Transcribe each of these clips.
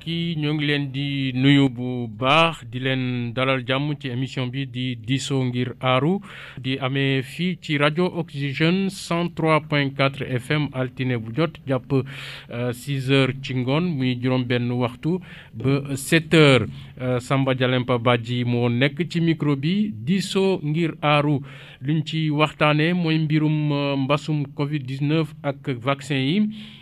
kii ñoo ngi leen di nuyu bu baax di leen dalal jàmm ci émission bi di diisoo ngir aaru di amee fii ci rajo Oxygène 103.4 FM altine bu jot jàpp 6 euh, heures ci ngoon muy juróom benn waxtu ba 7 heures euh, Samba Jalempa Badji moo nekk ci micro bi diisoo ngir aaru luñ ci waxtaanee mooy mbirum euh, mbasum Covid 19 ak vaccin yi.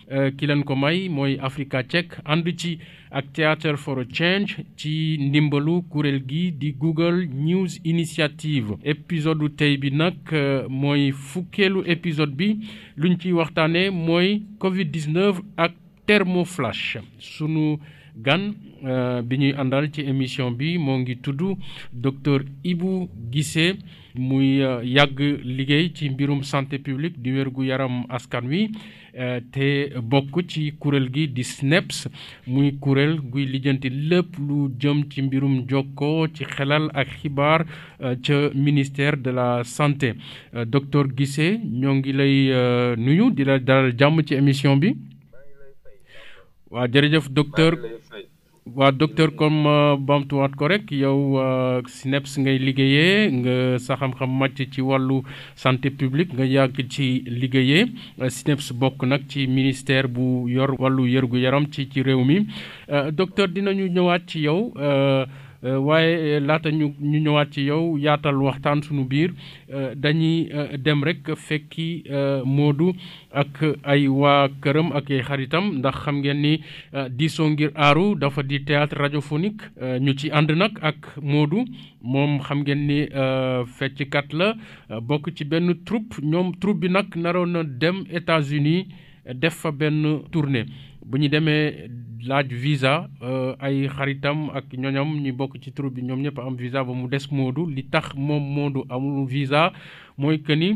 Euh, ki leen ko may mooy Africa Check ànd ci ak Theatre for a Change ci ndimbalu kuréel gi di Google News Initiative épisode tey bi nag euh, mooy fukkeelu épisode bi luñ ciy waxtaanee mooy Covid 19 ak thermoflash sunu gan euh, bi ñuy àndal ci émission bi moo ngi tudd docteur Ibou Guissé. muy euh, yàgg liggéey ci mbirum santé publique di wér gu yaram askan wi Euh, te bokk ci kuréel gi di SNEPS e muy kuréel guy lijjanti lépp lu jëm ci mbirum jokkoo ci xelal ak xibaar euh, ca ministère de la santé euh, docteur Guissé ñoo ngi lay nuyu di la dalal jàmm ci émission bi waa jërëjëf docteur waa docteur comme euh, bamtuwaat ko rek yow euh, SNEIPS ngay liggéeyee nga sa xam-xam màcc ci wàllu santé publique nga yàgg ci liggéeyee euh, SNEIPS bokk nag ci ministère bu yor wàllu yërgu yaram ci ci réew mi docteur dinañu ñëwaat ci yow waaye laata ñu ñu ñëwaat ci yow yaatal waxtaan sunu biir dañuy dem rek fekki Modou ak ay waa këram ak ay xaritam ndax xam ngeen ni euh, diisoo ngir aaru dafa di théâtre radiophonique euh, ñu ci ànd nag ak Modou moom xam ngeen ni euh, fecckat la bokk ci benn troupe ñoom troupe bi nag naroon na dem États-Unis def fa benn tournée bu ñu demee laaj visa euh, ay xaritam ak ñoñam ñi bokk ci troupe bi ñoom ñëpp am visa ba mu des Modou li tax moom Modou amul visa mooy que ni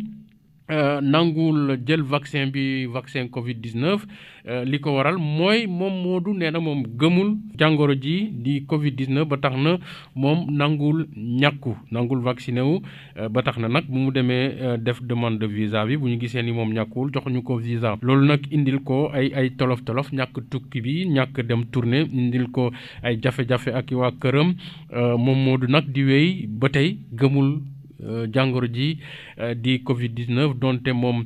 Euh, nanguwul jël vaccin bi vaccin Covid 19 euh, li ko waral mooy moom Modou nee na moom gëmul jàngoro ji di Covid 19 ba tax na moom nanguwul ñàkku nangul vacciné wu euh, ba tax na nag bu mu demee def demande de visa bi bu ñu gisee ni moom ñàkkuwul joxuñu ko visa loolu nag indil ko ay ay tolof tolof ñàkk tukki bi ñàkk dem tournée indil ko ay jafe-jafe ak waa këram moom Modou nag di wéy ba tey gëmul jàngoro ji. Euh, di Covid 19 donte moom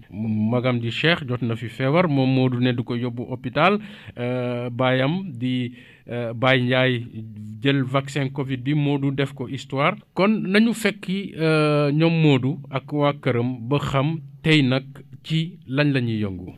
magam di Cheikh jot na fi feebar moom moo du ne du ko yóbbu hôpital euh, baayam di euh, Baye Ndiaye jël vaccin Covid bi moo du def ko histoire. kon nañu fekki ñoom Modou ak waa këram ba xam tey nag ci lañ la ñuy yëngu.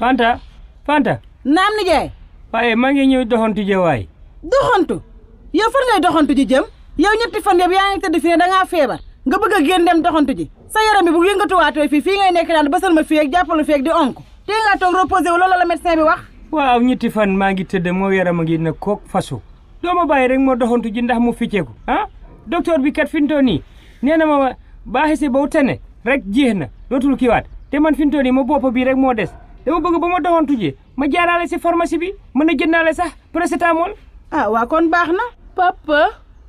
Fanta Fanta naam nijaay waaye maa ngi ñëw doxantu je waay doxantu yow fan ngay doxantu ji jëm yow ñetti fan yëpp yaa ngi tëdd fi ne dangaa feebar nga bëgg a génn dem doxantu ji sa yaram bi bu yëngatuwaatoo fii fii ngay nekk naan basal ma fii ak jàppalu fii ak di onk tey ngaa toog reposé wu loolu la médecin bi wax waaw ñetti fan maa ngi tëdd moo yaram a ngi ne kook fasu doo ma bàyyi rek moo doxantu ji ndax mu ficceeku ah docteur bi kat fi mu toll nii nee na ma baaxi si ba wu tane rek jeex na dootul kiiwaat te man fi mu toll nii ma bopp bii rek moo des dama bëgg ba ma doxantu ji ma jaaraale si pharmacie bi mën a jëndaale sax paracetamol ah waa kon baax na papa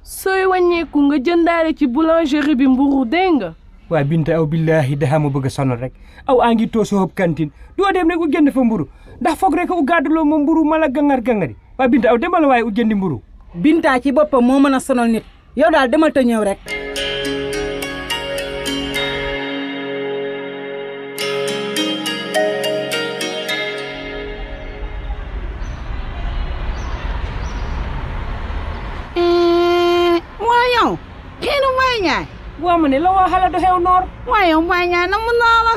sooy wàññeeku nga jëndaale ci boulangerie bi mburu dégg nga waa Binta aw billaahi daxa ma bëgg a sonal rek aw a ngi too sa hop kantin doo dem rek u jënd fa mburu ndax foog rek u gàdduloo ma mburu mala gangar gangari waa Binta aw demal waaye u jëndi mburu Binta ci boppam moo mën a sonal nit yow daal demal te ñëw rek. waaw ma ne la waa xala du xew noor. waaye yow Mbaye Ndiaye namm naa la.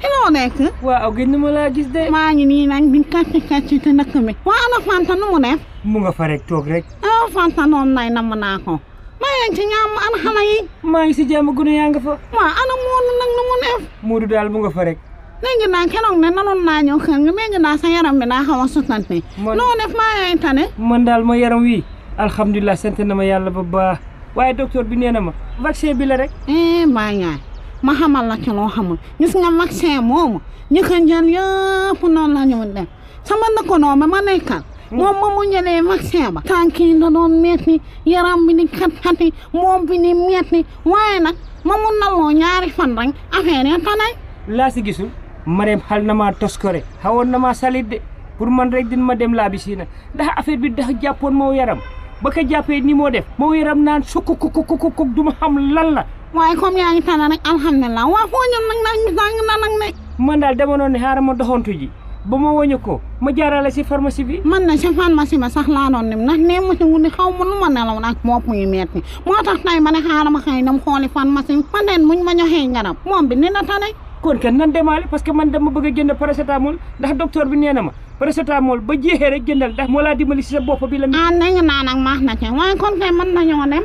ci loo nekk. waaw gëj na ma laa gis de. maa ngi nii nag di kàcc kàcc te nakk mi. waa ana Fanta nu mu def. mu nga fa rek toog rek. ah Fanta noonu nay namm naa ko maa yaa ngi ci ñaam ana xale yi maa ngi si jàmm gune yaa nga fa waaw ana moonu nag nu mu def Moodu daal mu nga fa rek léegi naa keroog ne nanoon naa ñëw kër nga léegi naa sa yaram bi daa xaw a sutante Man- noo def maa yaa ngi tane man daal ma yaram wi alhamdulilah sant na ma yàlla ba baax waaye docteur bi nee na ma vaccin bi la rek eh maa yaay ma xamal la ci loo xamul gis nga vaccin moomu ñu ko jël yëpp noonu la ñu def sama dëkkandoo ma ma nekkal moom ma mu ñëlee vaccin ba tànk yi da doon metti yaram bi di xat-xati moom bi di metti waaye nag ma mu naloo ñaari fan rek affaire yi tanay laa si gisul mareem xal na maa toskore xawoon na maa salit de pour man rek din ma dem laa bi siina ndax affaire bi dax jàppoon moo yaram ba ko jàppee ni moo def moo yaram naan sukk kuk kuk kuk du ma xam lan la waaye comme yaa ngi tane rek alhamdulilah waa foo ñëw nag nag nag nag ne man daal dama noon ne xaaral ma doxantu ji ba ma woñu ko ma jaarale si pharmacie bi man na si pharmacie ba sax laa doon dem ndax nee ma si wundi xaw ma nu ma nelaw ak bopp yu metti moo tax tey ma ne xaaral ma xëy dem xooli pharmacie bi man leen muñ ma joxee garab moom bi dina tane kon kenn nan demaale parce que man dama bëgg a jënd paracétamol ndax docteur bi nee na ma paracétamol ba jeexee rek jëndal ndax moo laa dimbali si sa bopp bi la ah nee nga naan ak maax na ci waaye kon kay mën nañoo dem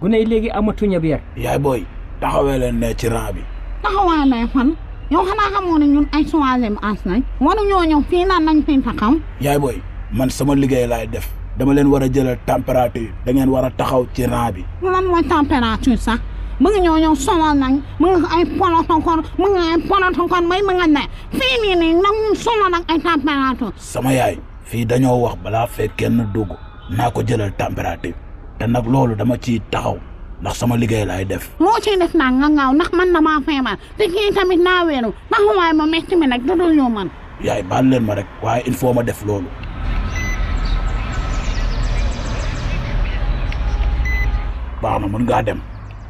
gune yi léegi amatuñu biir yaay booy taxawee leen ne ci rang bi taxawaay lay fan yow xanaa xamoo ne ñun ay troisième âge lañ waru ñoo ñëw fii naan nañ fi taxaw yaay booy man sama liggéey laay def dama leen war a jëlal température da ngeen war a taxaw ci rang bi lan mooy température sax mu ngi ñoo ñëw sonal nañ mu ngi ay protocole mu ngi ay protocole may mu nga ne fii nii nii nag ñun sonal nag ay température sama yaay fii dañoo wax balaa fee kenn dugg naa ko jëlal température te nag loolu dama ciy taxaw ndax sama liggéey laay def. moo ciy def naa nga ngaaw ndax man damaa feebar te kii tamit naa weeru ndax waaye ma metti mi nag dudul ñu man. yaay baal leen ma rek waaye il faut ma def loolu. baax na mën ngaa dem.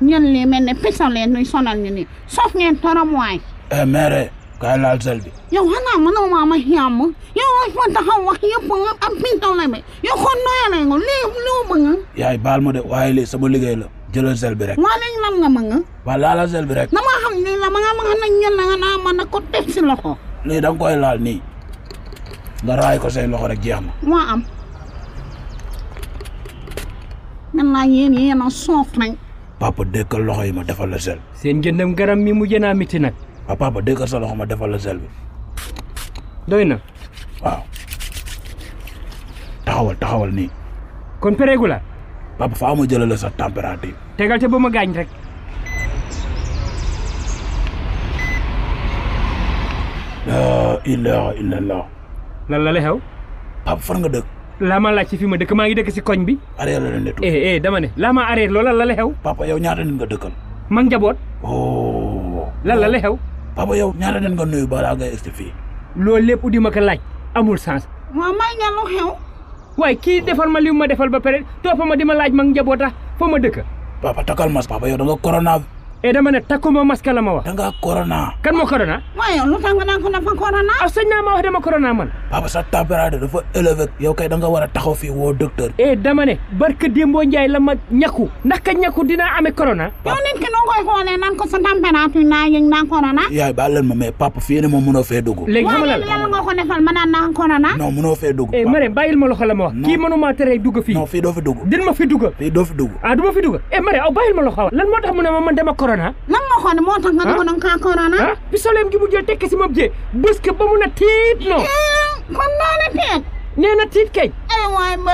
ñun lii mel ne pisale nuy sonal ñu ni soof ngeen torom waay. eh mère kaay laal sel bi yow xanaa mënoo maa ma xiyaam ma yow wax ma taxaw wax yëpp nga am pintal la mais yow kon nooyalee nga lii loo bëgg nga yaay baal ma de waaye lii sama liggéey la jëlal sel bi rek waa léegi lan nga ma nga waa laalal sel bi rek dama xam ni la ma nga ma nga nañ ñen na nga naa ma na ko teg si loxo lii da nga koy laal nii nga raay ko say loxo rek jeex na waa am man laa yéen yéen a soof nañ papa dëkkal loxo yi ma defal la sel. seen jëndam garab mi mujj naa miti nag. waaw papa dëkkal sa loxo ma defal la sel bi. doy na. waaw. taxawal taxawal nii. kon pereegu la. papa faa ma jëlale sa température. tegal te ba ma gaañ rek. laa ilaaha illallah. lan la la xew pap far nga dëkk laa ma laaj ci fi ma dëkk maa ngi dëkk si koñ bi arrière la leen netu eh eh dama ne laa ma arrêté loola la la xew papa yow ñaata nit nga dëkkal mag njaboot oh lan la la xew papa yow ñaata nit nga nuyu balaa ngay egsi fii loolu lépp di ma ko laaj amul sens waaw may ña lu xew waaye kii defal ma li ma defal ba pare toppa ma di ma laaj ma njaboota fa ma dëkk papa takkal masque papa yow da nga corona e dama ne takkuma masque la ma wax da nga corona kan moo corona waaye yow lu tax nga naan ko dafa corona ah sëñ naa ma wax dama corona man papa sa température dafa élevé yow kay da nga war a taxaw fii woo docteur e dama ne barke Dembo Ndiaye la ma ñakku ndax ka ñakku dinaa amee corona yow nit ki noo koy xoolee naan ko sa température naa yëg naa corona yaay baal leen ma mais papa fii ne moom mënoo fee dugg. léegi xam nga lan nga ko defal ma naan naa ko na naa. non mënoo fee dugg. Eh, ma ne bàyyil ma loxo la ma wax. kii mënuma tere dugg fii. non fii doo fi dugg. din ma fi dugg. fii doo fi dugg. ah du ma fi dugg eh ma ne aw bàyyil ma loxo lan moo tax mu ne ma man dama corona. lan nga xool moo tax nga ne ko ah? da nga kaa corona. ah pistolet gi mu jël tekki si moom jee bés que ba mu na tiit non. Eh, kon naa la tiit. nee na tiit kay. ay eh, waay ba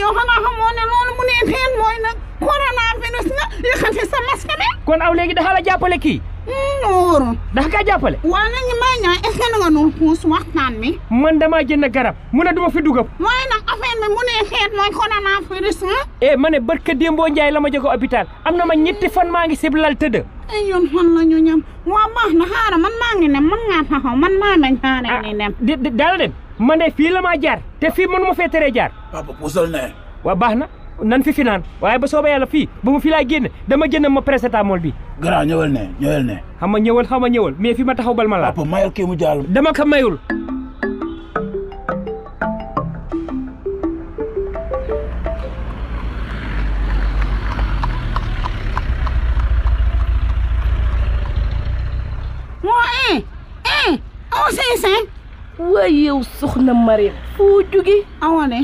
yow xanaa xamoo ne loolu mu ne tiit mooy nag corona virus la yëkkati sa masque bi. kon aw léegi dafa la jàppale kii wóorul. dafa kaa jàppale. waaw nag ñu may ñaan est-ce que nga nu xuus waxtaan mi. man damaa jënd garab mu ne du ma fi dugg. waaye nag affaire bi mu ne xeet mooy coronavirus ah. eh ma ne barke Dembo Ndiaye la ma jóge hôpital am na ma ñetti fan maa ngi sib lal tëdd. ay yoon fan la ñu ñam waa baax na xaaral man maa ngi ne man ngaa taxaw man maa bañ xaaral ni dem. di di daal dem man de fii la maa jaar te fii mënu ma fee teree jaar. papa puusal ne waa baax na nan fi finaan waaye ba soobee yàlla fii ba mu fi laa génn dama génn ma paracetamol bi grand ñëwal ne ñëwal ne xam ma ñëwal xam ma ñëwal mais fi ma taxaw bal ma laa papa mayal kii mu jàll dama ko mayul moo eh eh aw seen seen waaye yow soxna Mariam foo jóge awa de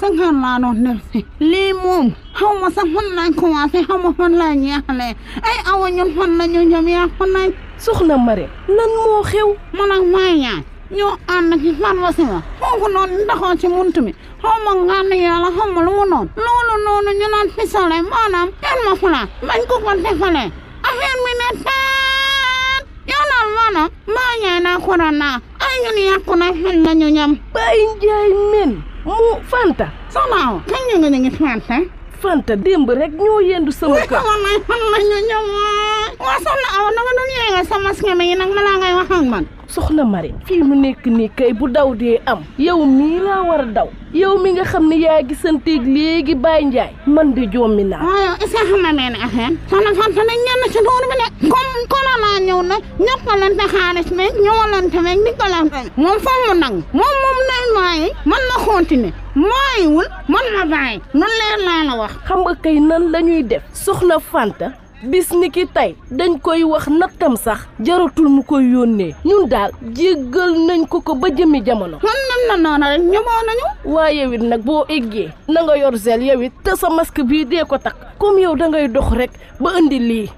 sangaan laa doon def si lii moom xaw ma sax fan lañ commencé xaw ma fan laa jeexalee ay awa ñun fan la ñu jëm yaa fan lañ soxna Mariam lan moo xew man ak maa yaay ñoo ànd ci pharmacie ba foofu noonu ñu taxaw ci munt mi xaw ma ngànn yàlla xaw ma lu mu noonu loolu noonu ñu naan pisale maanaam teel ma fulaa bañ ko ko defalee affaire mi ne paat yow lool moo na mbaa ñee na corona ay ñun yàqu na xel nañu ñam Baye Ndiaye men mu Fanta sonaaw kañ ñu ngi ñu ngi fanta Fanta démb rek ñoo yendu sama kër xamal na xel nañu ñam waay waa soxna awa dama doon yéega sa masque mi nag ma laa ngay wax ak man soxna Mari fii mu nekk nii kay bu daw dee am yow mii laa war a daw yow mi nga xam ne yaa gisanteeg léegi Baye Ndiaye man de jommi naa. waaw yow est-ce que xam na benn affaire soxna Fatou nag ñenn ci tuur bi de comme kono laa ñëw nag ñoppalante xaalis bi ñëwalante bi diggalante bi moom foog mu nangu moom moom nay maayi man ma continuer maayiwul man ma bàyyi lu leer laa la wax. xam nga kay nan la ñuy def soxna Fanta bis ni ki tey dañ koy wax nattam sax jaratul mu koy yónnee ñun daal jéggal nañ ko ko ba jëmmi jamono man nan na noona rek ñomoo nañu waa yow it nag boo eggee na nga yor zel yow it te sa masque bii dee ko takk comme yow da ngay dox rek ba indi lii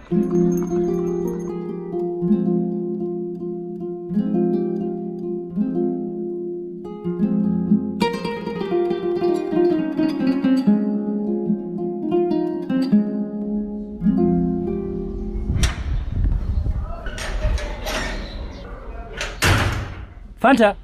Fanta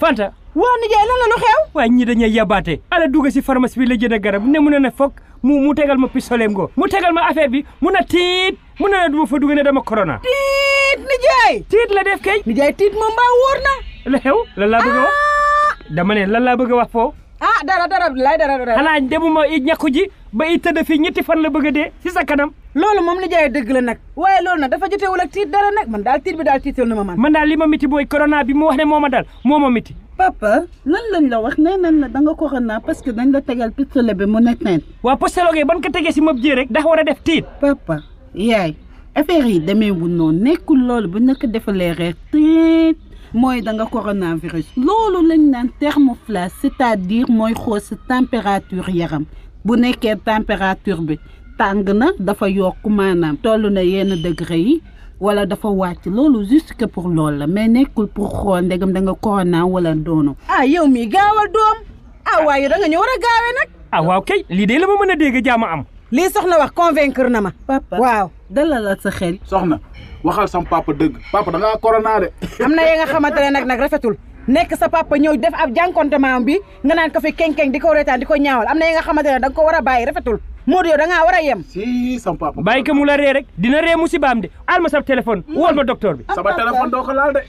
Fanta waa nijaay lan la lu xew waaye ñii dañuy yabaate ala dugg si pharmacie bi la jënd garab ne mu ne na foog mu mu tegal ma pistolet go mu tegal ma affaire bi mu na tiit mu ne la du ma fa dugg ne dama corona. tiit nijaay. tiit la def kay. nijaay tiit moom mbaa wóor na. la xew lan laa bëgg a wax. Ah! dama ne lan laa bëgg a wax foo. ah dara dara lay dara dara. xanaa demuma i ñàkku ji ba i tëdd fii ñetti fan la bëgg a dee si sa kanam. loolu moom li jaay dëgg la nag waaye loolu nag dafa jotewul ak tiit dara nag man daal tiit bi daal tiital na ma man. man daal li ma miti booy corona bi mu wax ne moo ma dal moo ma miti. papa lan lañ la wax nee nañ la da nga corona parce que dañ la tegal pistolet bi mu nekk neen waa postologue ban ko tegee si mab jee rek dax war a def tiit papa yaay affaire yi demeewul noonu nekkul loolu bu naka defalee reer tiit mooy da nga coronavirus loolu lañ naan thermoflash c'est-à-dire mooy xool sa température yaram bu nekkee température bi tàng na dafa yokk maanaam toll na yenn degré yi wala dafa wàcc loolu juste que pour loolu la mais nekkul pour xool ndegam da nga corona wala doono ah yow mi gaawal doom ah waaye da nga ñu war a gaawee nag. ah waaw kay lii de la ma mën a dégg jaama am. lii soxna wax convaincre na ma. papa waaw dalalal sa xel. soxna waxal sam papa dëgg papa da ngaa corona de. am na ya nga xamante ne nag nag rafetul. nekk sa papa ñëw def ab jànkontement bi nga naan ko fi kenkeng di ko reetaan di ko ñaawal am na yi nga xamante ne da nga ko war a bàyyi rafetul Modou yow da ngaa war a yem. si sam papa. bàyyi ko mu la ree rek dina ree musibaam de al ma sa téléphone wool ma docteur bi. sama téléphone doo ko laal de.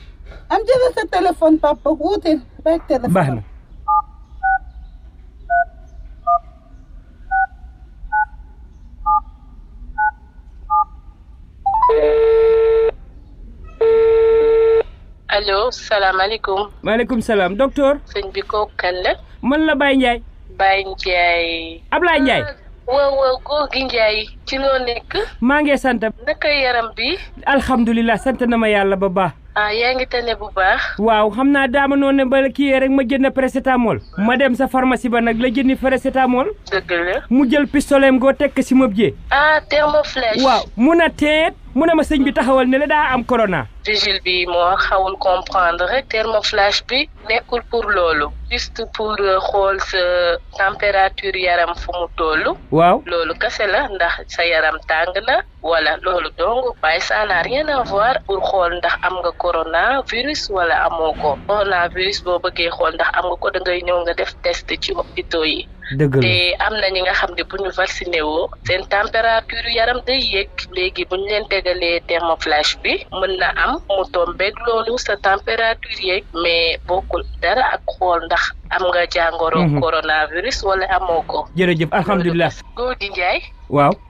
am jëlal sa téléphone papa wuute bàyyi téléphone. baax na. allo salaamaaleykum. maaleykum salaam docteur. sëñ bi kooku kan la. man la Baye Ndiaye. Baye Ndiaye. Ablaye Ndiaye. waaw waaw góor gi Ndiaye. ci loo nekk. maa ngi sant. naka yaram bi. alhamdulilah sant na ma yàlla ba baax. ah yaa ngi tane bu baax. waaw xam naa daama noonu ne ba kii yee rek ma jënd paracetamol. ma dem sa pharmacie ba nag la jëndi paracetamol. dëgg la. mu jël pistolet am goo tekk si mob jee. ah thermoflash. waaw mu na teet mu ne ma sëñ bi taxawal ne la daa am corona. vigile bi moo xawul comprendre rek thermoflash bi nekkul pour loolu juste pour euh, xool sa température yaram fu mu toll. waaw loolu kese la ndax sa yaram tàng na wala loolu dong waaye ça n'a rien à voir pour xool ndax am nga coronavirus wala amoo ko coronavirus boo bëggee xool ndax am nga ko da ngay ñëw nga def test ci hôpitaux yi dëgg te am na ñi nga xam ne bu ñu vacciné woo seen température yaram day yéeg léegi bu ñu leen tegalee thermoflash bi mën na am mu tombeeg loolu sa température yéeg mais bokkul dara ak xool ndax am nga jàngoro mhm. coronavirus wala amoo ko jërëjëf alhamdulilah góor di njaay waaw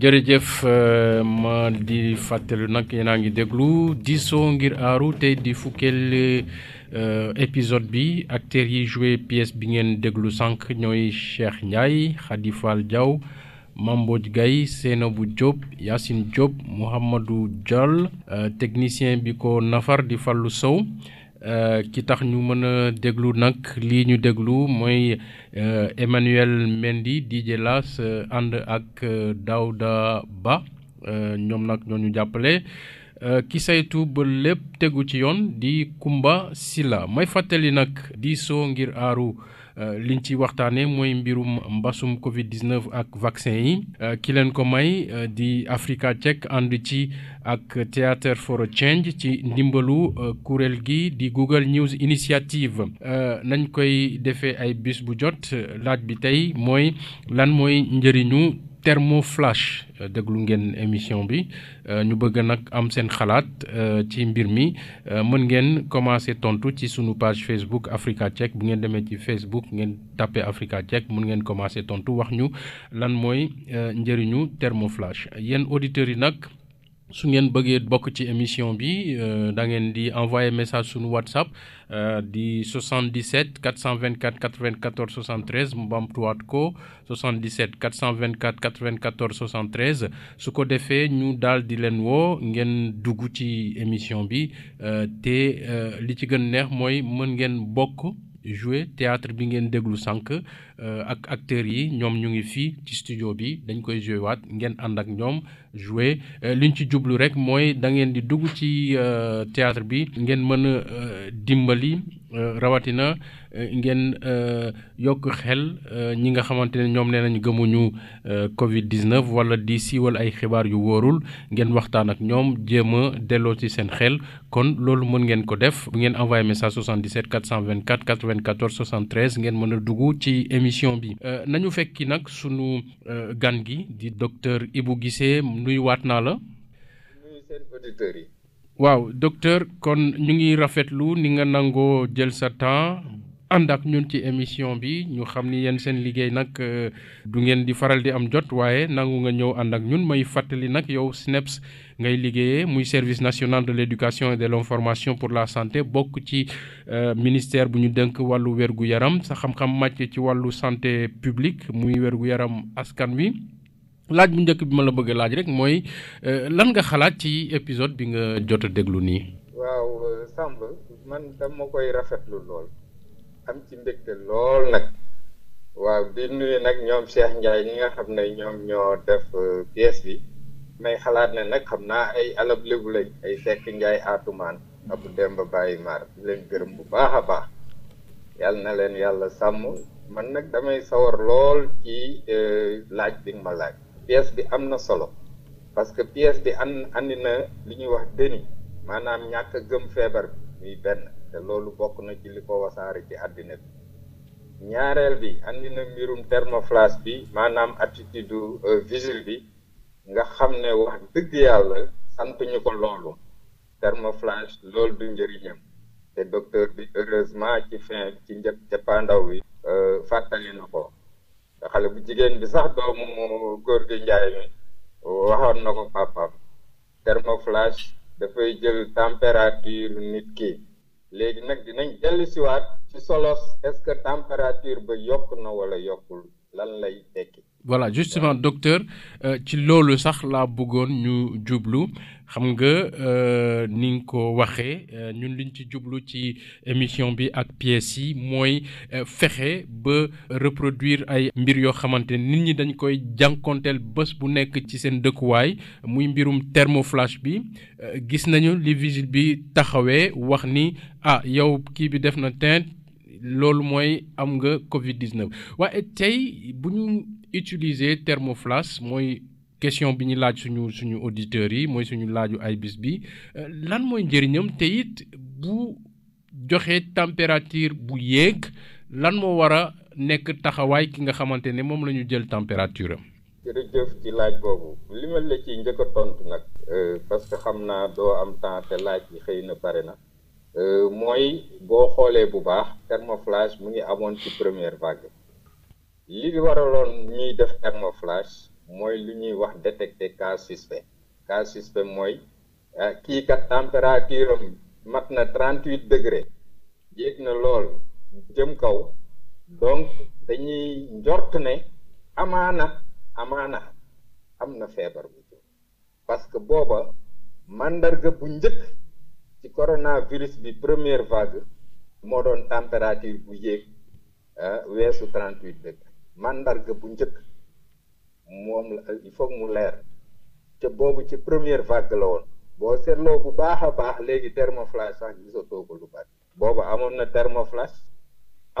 jërëjëf euh, ma di fàttali nag yéen a ngi déglu diisoo ngir aaru tey di fukkeel euh, épisode bi acteurs yi joué pièce bi ngeen déglu sànq ñooy Cheikh Ndiaye Khady Fall Diaw Mame Mbodj Gaye Seynabou Diop Yacine Diop Mouhamadou Diol euh, technicien bi ko nafar di Fallou Sow Euh, ki tax ñu mën a déglu nag lii ñu déglu mooy euh, Emmanuel Mendy DJ Las euh, ànd ak Daouda Ba ñoom nag ñoo ñu jàppale ki saytu ba lépp tegu ci yoon di Kumba Silla may fàttali nag diisoo ngir aaru Euh, liñ ci waxtaanee mooy mbirum mbasum Covid 19 ak vaccin yi euh, ki leen ko may euh, di Africa Check ànd ci ak Theatre for a Change ci ndimbalu kuréel gi di Google News Initiative nañ koy defee ay bis bu jot laaj bi tey mooy lan mooy njëriñu thermoflash déglu ngeen émission bi. Euh, ñu bëgg nag am seen xalaat euh, ci mbir mi euh, mën ngeen commencé tontu ci sunu page Facebook Africa Check bu ngeen demee ci Facebook ngeen tàppee Africa Check mën ngeen commencé tontu wax ñu lan mooy njëriñu thermoflash yéen auditeurs yi nag. su ngeen bëggee bokk ci émission bi euh, da ngeen di envoyé message suñu whatsapp euh, di 77 424 94 73 mu bamtuwaat ko 77 424 94 73 su ko defee ñu daal di leen woo ngeen dugg ci émission bi euh, te euh, li ci gën neex mooy mën ngeen bokk jouer théâtre bi ngeen déglu sànq euh, ak acteurs yi ñoom ñu ngi fii ci studio bi dañ koy jouer waat ngeen ànd ak ñoom jouer euh, liñ ci jublu rek mooy da ngeen di dugg ci euh, théâtre bi ngeen mën a euh, dimbali rawatina ngeen yokk xel ñi nga xamante ne ñoom nee nañu gëmuñu Covid 19 wala di siiwal ay xibaar yu wóorul ngeen waxtaan ak ñoom jéem a delloo ci seen xel kon loolu mën ngeen ko def bu ngeen envoyé message 77 424 94 73 ngeen mën a dugg ci émission bi nañu fekki nag sunu Euh, gan gi di docteur Ibou Guissé nuyuwaat naa la. nuyu seen auditeurs yi. waaw docteur kon ñu ngi rafetlu ni nga nangoo jël sa temps ànd ak ñun ci émission bi ñu xam ni yéen seen liggéey nag euh, du ngeen di faral di am jot waaye nangu nga ñëw ànd ak ñun may fàttali nag yow SNEIPS. ngay liggéeyee muy service national de l' éducation et de l' information pour la santé bokk ci euh, ministère bu ñu dënk wàllu wérgu yaram sa xam-xam màcc ci wàllu santé publique muy wérgu yaram askan wi laaj bu njëkk bi ma la bëgg laaj rek mooy euh, lan nga xalaat ci épisode bi nga jot a déglu nii. waaw euh, Samb man dama koy rafetlu lool. am ci mbégte lool nag waaw di nuyu nag ñoom Cheikh Ndiaye ñi nga xam ne ñoom ñoo def euh, pièce bi may xalaat ne nag xam naa ay alab lébu lañ ay fekk Ndiaye atumaan abu Demba Baye Mar di leen gërëm bu baax a baax yàlla na leen yàlla sàmm man nag damay sawar lool ci euh, laaj bi nga ma laaj pièce bi am na solo parce que pièce bi an andi na li ñuy wax dëni maanaam ñàkk a gëm feebar bi muy benn te loolu bokk na ci li ko wasaare ci àddina bi ñaareel bi andi na mbirum thermoflash bi maanaam attitude euh, vigile bi nga xam ne wax dëgg yàlla sant ñu ko loolu thermoflash loolu du njëriñam te docteur bi heureusement ci fin ci njëkk cappaandaw wi euh, fàttali na ko xale bu jigéen bi sax doomu góor gi njaay mi waxoon na ko papaam thermoflash dafay jël température nit ki léegi nag dinañ dellu siwaat ci solos est-ce que température ba yokk na wala yokkul lan lay tekki voilà justement docteur euh, ci loolu sax laa bëggoon ñu jublu xam nga euh, ni nga ko waxee euh, ñun liñ ci jublu ci émission bi ak pièces yi mooy euh, fexe ba reproduire ay mbir yoo xamante nit ñi dañ koy jànkonteel bés bu nekk ci seen dëkkuwaay muy mbirum thermoflash bi gis nañu li vigile bi taxawee wax ni ah yow kii bi def na teint loolu mooy am nga Covid 19 waaye tey bu ñu utiliser thermoflash mooy. question bi ñu laaj suñu suñu auditeurs yi mooy suñu laaju ay bis bi euh, lan mooy njëriñam te it bu joxe température bu yéeg lan moo war a nekk taxawaay ki nga xamante ne moom la ñu jël température am. jërëjëf ci laaj boobu li ma la ci njëkk a tontu nag. Euh, parce que xam naa doo am temps te laaj yi xëy na pare na. Euh, mooy boo xoolee bu baax thermoflage mu ngi amoon ci première vague. li waraloon ñuy def thermoflash mooy lu ñuy wax détecter cas suspect cas suspect mooy ah, kii kat température am mat na trente huit degré yéeg na lool jëm kaw donc dañuy njort ne amaana amaana am na feebar bi parce que booba màndarga bu njëkk ci coronavirus bi première vague moo doon température bu yéeg ah, weesu 38 degré màndarga bu njëkk moom la il faut mu leer te boobu ci première vague la woon boo seetloo bu baax a baax léegi thermoflage sax gisatoo ko lu bari booba amoon na thermoflash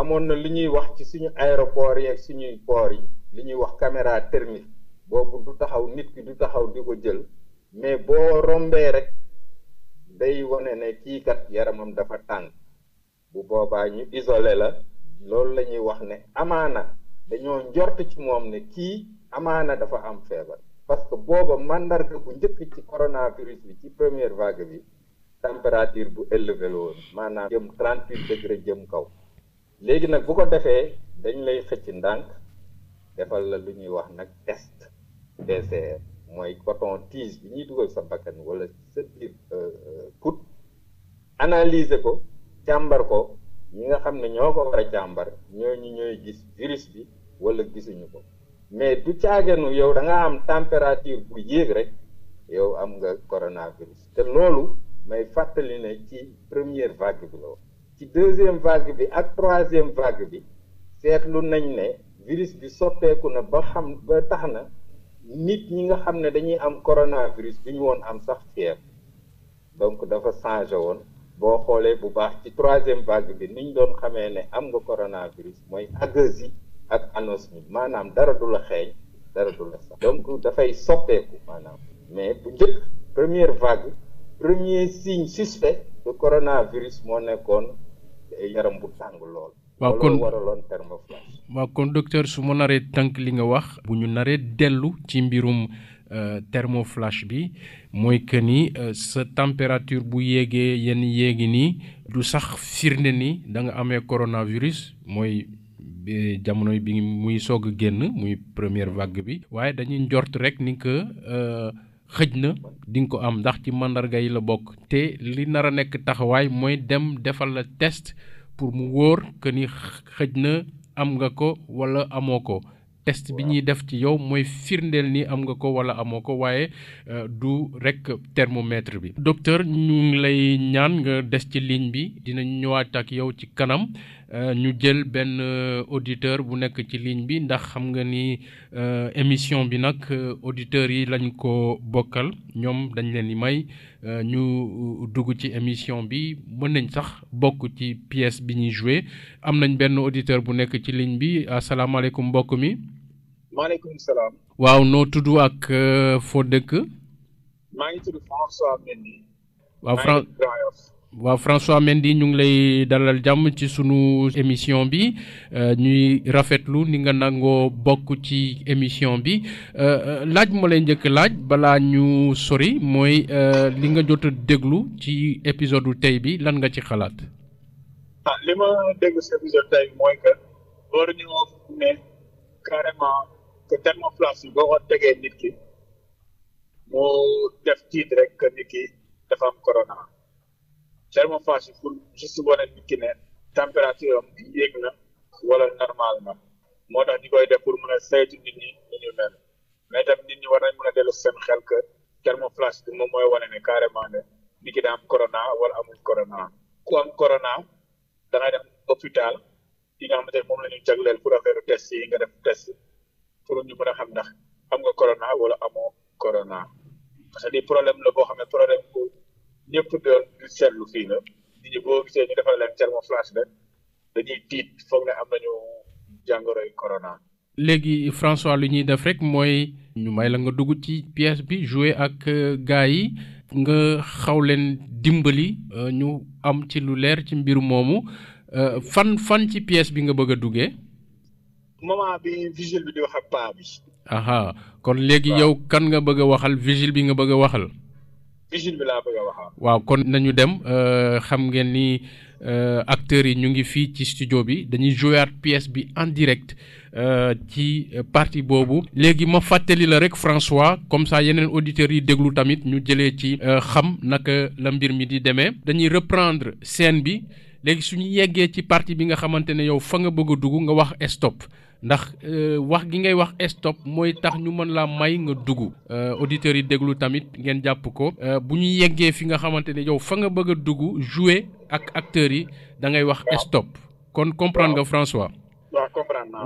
amoon na li ñuy wax ci suñu aéroport yi ak suñuy port yi li ñuy wax caméra thermique boobu du taxaw nit ki du taxaw di ko jël mais boo rombee rek day wane ne kii kat yaramam dafa tàng bu boobaa ñu isolé la loolu la ñuy wax ne amaana dañoo njort ci moom ne kii amaana dafa am feebar parce que booba mandarga bu njëkk ci coronavirus bi ci première vague bi température bu élevé la woon maanaam jëm 38 degré jëm kaw léegi nag bu ko defee dañ lay xëcc ndànk defal la lu ñuy wax nag test PCR mooy coton tige bi ñuy dugal sa bakkan wala sa biir euh, euh, put analyser ko càmbar ko ñi nga xam ne ñoo ko war a càmbar ñooñu ñooy gis virus bi wala gisuñu ko mais du caagenu yow da nga am température bu yéeg rek yow am nga coronavirus te loolu may fàttali ne ci première vague bi la woon ci deuxième vague bi ak troisième vague bi seetlu nañ ne virus bi soppeeku na ba xam ba tax na nit ñi nga xam ne dañuy am coronavirus bi ñu woon am sax fièvre donc dafa changé woon boo xoolee bu baax ci troisième vague bi ni ñu doon xamee ne am nga coronavirus mooy ageusi ak annonce bi maanaam dara du la xeeñ dara du la sax donc dafay soppeeku maanaam mais bu njëkk première vague premier signe suspect de coronavirus moo nekkoon yaram bu tàng lool waaw kon waraloon thermoflash waaw kon docteur su ma naree tànk li nga wax bu ñu naree dellu ci mbirum Euh, thermoflash bi mooy que ni euh, sa température bu yéegee yenn yéegi nii du sax firnde ni da nga amee coronavirus mooy bi jamono bi muy soog a génn muy première vague bi waaye dañuy njort rek ni que euh, xëj na di nga ko am ndax ci mandarga yi la bokk te li nar a nekk taxawaay mooy dem defal la test pour mu wóor que ni xëj na am nga ko wala amoo ko test bi ñuy def ci yow mooy firndeel ni am nga ko wala amoo ko waaye euh, du rek thermomètre bi. docteur ñu ngi lay ñaan nga des ci ligne bi dinañ ñëwaat ak yow ci kanam euh, ñu jël benn euh, auditeur bu nekk ci ligne bi ndax xam nga ni émission bi nag auditeurs yi lañ ko bokkal ñoom dañ leen di may. Euh, ñu euh, dugg ci émission bi mën nañ sax bokk ci pièce bi ñuy joué am nañ benn auditeur bu nekk ci ligne bi asalaamaaleykum mbokk mi. maaleykum salaam. waaw noo tudd ak euh, foo dëkk. maa ngi tudd François Mendy. waaw Fran waaw François Mendy ñu ngi lay dalal jàmm ci sunu émission bi euh, ñuy rafetlu ni nga nangoo bokk ci émission bi euh, euh, laaj ma lay njëkk laaj balaa ñu sori mooy li nga jot a déglu ci épisode tey bi lan nga ci xalaat. ah li ma dégg si épisode tey bi mooy que war ñoo ne carrément que thermoflash yi boo ko tegee nit ki mu def tiit rek nit ki. dafa am corona thermophage yi pour juste wane nit ki ne température am yéeg na wala normal na moo tax ñu koy def pour mën a saytu nit ñi ñu ñu mel mais tam nit ñi war nañ mën a dellu seen xel que thermoflash bi moom mooy wane ne carrément ne nit ki daa am corona wala amul corona ku am corona da ngay dem hôpital yi nga xamante ne moom la ñu jagleel pour affaire test yi nga def test pour ñu mën a xam ndax am nga corona wala amoo corona parce que di problème la boo xam ne problème bu ñëpp doon di seetlu fii la nit ñi boo gisee ñu defal leen thermoflash rek dañuy tiit foog ne am nañu jàngoroy corona. léegi François lu ñuy def rek mooy ñu may la nga dugg ci pièce bi jouer ak euh, gars yi nga xaw leen dimbali euh, ñu am ci lu leer ci mbir moomu euh, fan fan ci pièce bi nga bëgg a duggee. moment bi vigile bi di wax ak paa bi. aha kon léegi yow kan nga bëgg a waxal vigile bi nga bëgg a waxal. usine bi laa bëgg a waxaa waaw kon nañu dem euh, xam ngeen ni euh, acteurs yi ñu ngi fii ci studio bi dañuy jouer pièce bi en direct euh, ci partie boobu léegi ma fàttali la rek François comme ça yeneen auditeurs yi déglu tamit ñu jëlee ci xam naka la mbir mi di demee dañuy reprendre scène bi léegi suñu yeggee ci partie bi nga xamante ne yow fa nga bëgg a dugg nga wax stop ndax euh, wax gi ngay wax stop mooy tax ñu mën laa may nga dugg euh, auditeurs yi déglu tamit ngeen jàpp ko euh, bu ñu yeggee fi nga xamante ne yow fa nga bëgg a dugg jouer ak acteurs yi da ngay wax stop kon comprendre nga François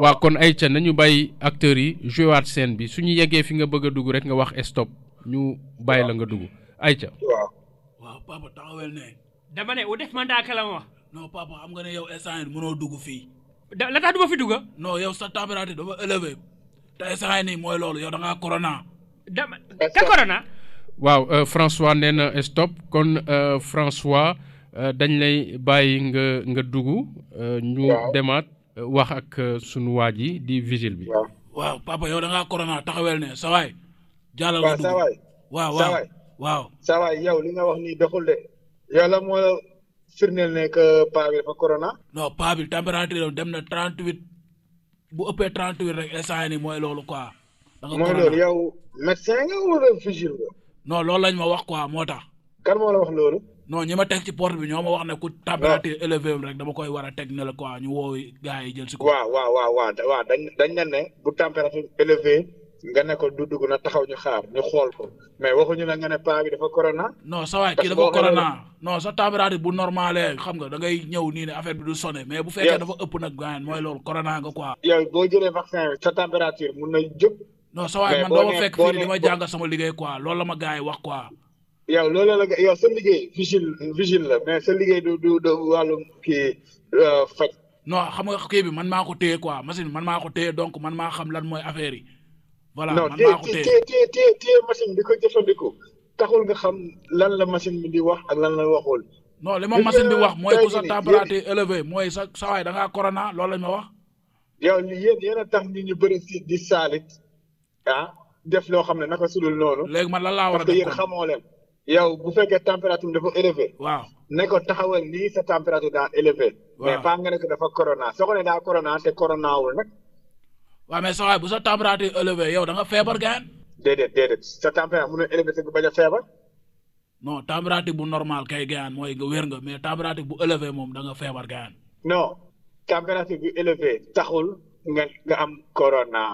waaw kon ay ca nañu bàyyi acteurs yi joué waat scène bi su ñu yeggee fi nga bëgg a dugg rek nga wax stop ñu bàyyi la nga dugg ay ca waaw papa taxawel ne dama ne u def ma ndaaka la ma wax non papa xam nga ne yow instant yii mënoo dugg fii da la tax du ma fi dugg non yow sa température dafa élevé te instant yii nii mooy loolu yow da ngaa corona dama ka corona waaw euh, François nee na stop kon euh, François euh, dañ lay bàyyi nga nga dugg. euh, ñu Waaw. demaat wax ak euh, sunu waa ji di vigile bi. waaw waaw papa yow da ngaa corona taxawel ne sa waay. jàllal nga dugg waaw waaw waaw sa waay yow li nga wax nii doxul de. yàlla moo la firndeel ne que paa bi dafa corona. non paa bi température dem na trente huit bu ëppee trente huit rek instant yii nii mooy loolu quoi. da nga mooy loolu yow médecin nga wala figure nga. non loolu lañ ma wax quoi moo tax. kan moo la wax loolu. non ñi ma teg ci porte bi ñoo ma wax ne ku température élevée rek dama koy war a teg ne la quoi ñu woo gars yi jël si ko. waaw waaw waaw waaw waaw dañ dañ ne ne bu température élevée nga ne ko du dugg na taxaw ñu xaar ñu xool ko mais waxuñu la nga ne paa bi dafa corona. non sa waay kii dafa corona non sa température bu normalé xam nga da ngay ñëw nii ne affaire bi du sonné mais bu fekkee dafa ëpp nag gaañ mooy loolu corona nga quoi. yow boo jëlee vaccin bi sa température mun na jóg. non sa waay man doo ma fekk fii di ma jàngal sama liggéey quoi loolu la ma gars yi wax quoi. yow loolu la yow sa liggéey vigile vigile la mais sa liggéey du du du wàllum kii euh, faj. non xam nga kii bi man maa ko téye quoi machine man maa ko téye donc man maa xam lan mooy affaire yi. voilà non man maa ko téye téye téye téye téye machine di ko jëfandikoo taxul nga xam lan la machine bi di wax ak lan la waxul. non li ma machine bi wax mooy ku sa température élevée mooy sa sa waay da ngaa corona loolu lañ ma wax. yow li yéen yéen a tax nit ñu bëri si di saalit ah def loo xam ne naka sudul noonu. léegi man lan laa war a parce que def yéen kon xamoo leen. yow bu fekkee température dafa élevé. waaw ne ko taxawal lii sa température daa élevé. mais pas nga ne ko dafa corona soo ko ne daa corona te corona wul nag. waaw mais soo bu sa température élevé yow da nga feebar gaan. déedéet déedéet sa température mun na élevé te du bañ a feebar. non température bu normal kay gaan mooy nga wér nga mais température bu élevé moom da nga feebar gaan. non température bu élevé taxul nga nga am corona.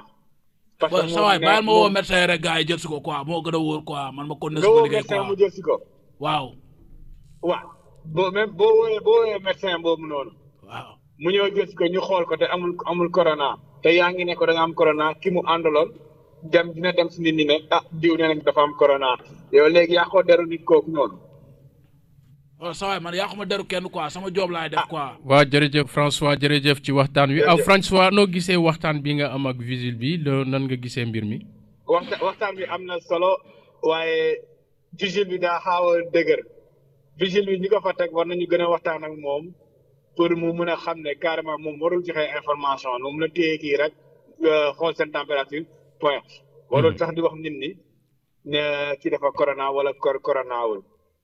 parce que sa waay baal ma woo médecin rek gars yi jël si ko quoi moo gën a wóor quoi man ma kon na sama liggéey quoi mu jël si ko waaw waaw boo même boo wooyee boo wooyee médecin boobu noonu waaw mu ñëw jël si ko ñu xool ko te amul amul corona te yaa ngi ne ko da nga am corona ki mu àndaloon dem dina dem si nit ñi ne ah diw nee nañ dafa am corona yow léegi yaa ko deru nit kooku noonu waaw oh, sa waay man yàquma deru kenn quoi sama job laay def quoi. Ah. waa jërëjëf François jërëjëf ci waxtaan wi. ah François noo gisee waxtaan bi nga am ak vigile bi loo nan nga gisee mbir mi. waxtaan waxtaan bi am na solo waaye vigile bi daa xaaw a dëgër vigile bi ñi ko fa teg war nañu gën a waxtaan ak moom pour mu mën a xam ne carrément moom warul joxe information lu mu la téye kii rek euh, xool seen température point. warul hmm. sax di wax nit ñi. ne kii dafa corona wala cor coronawul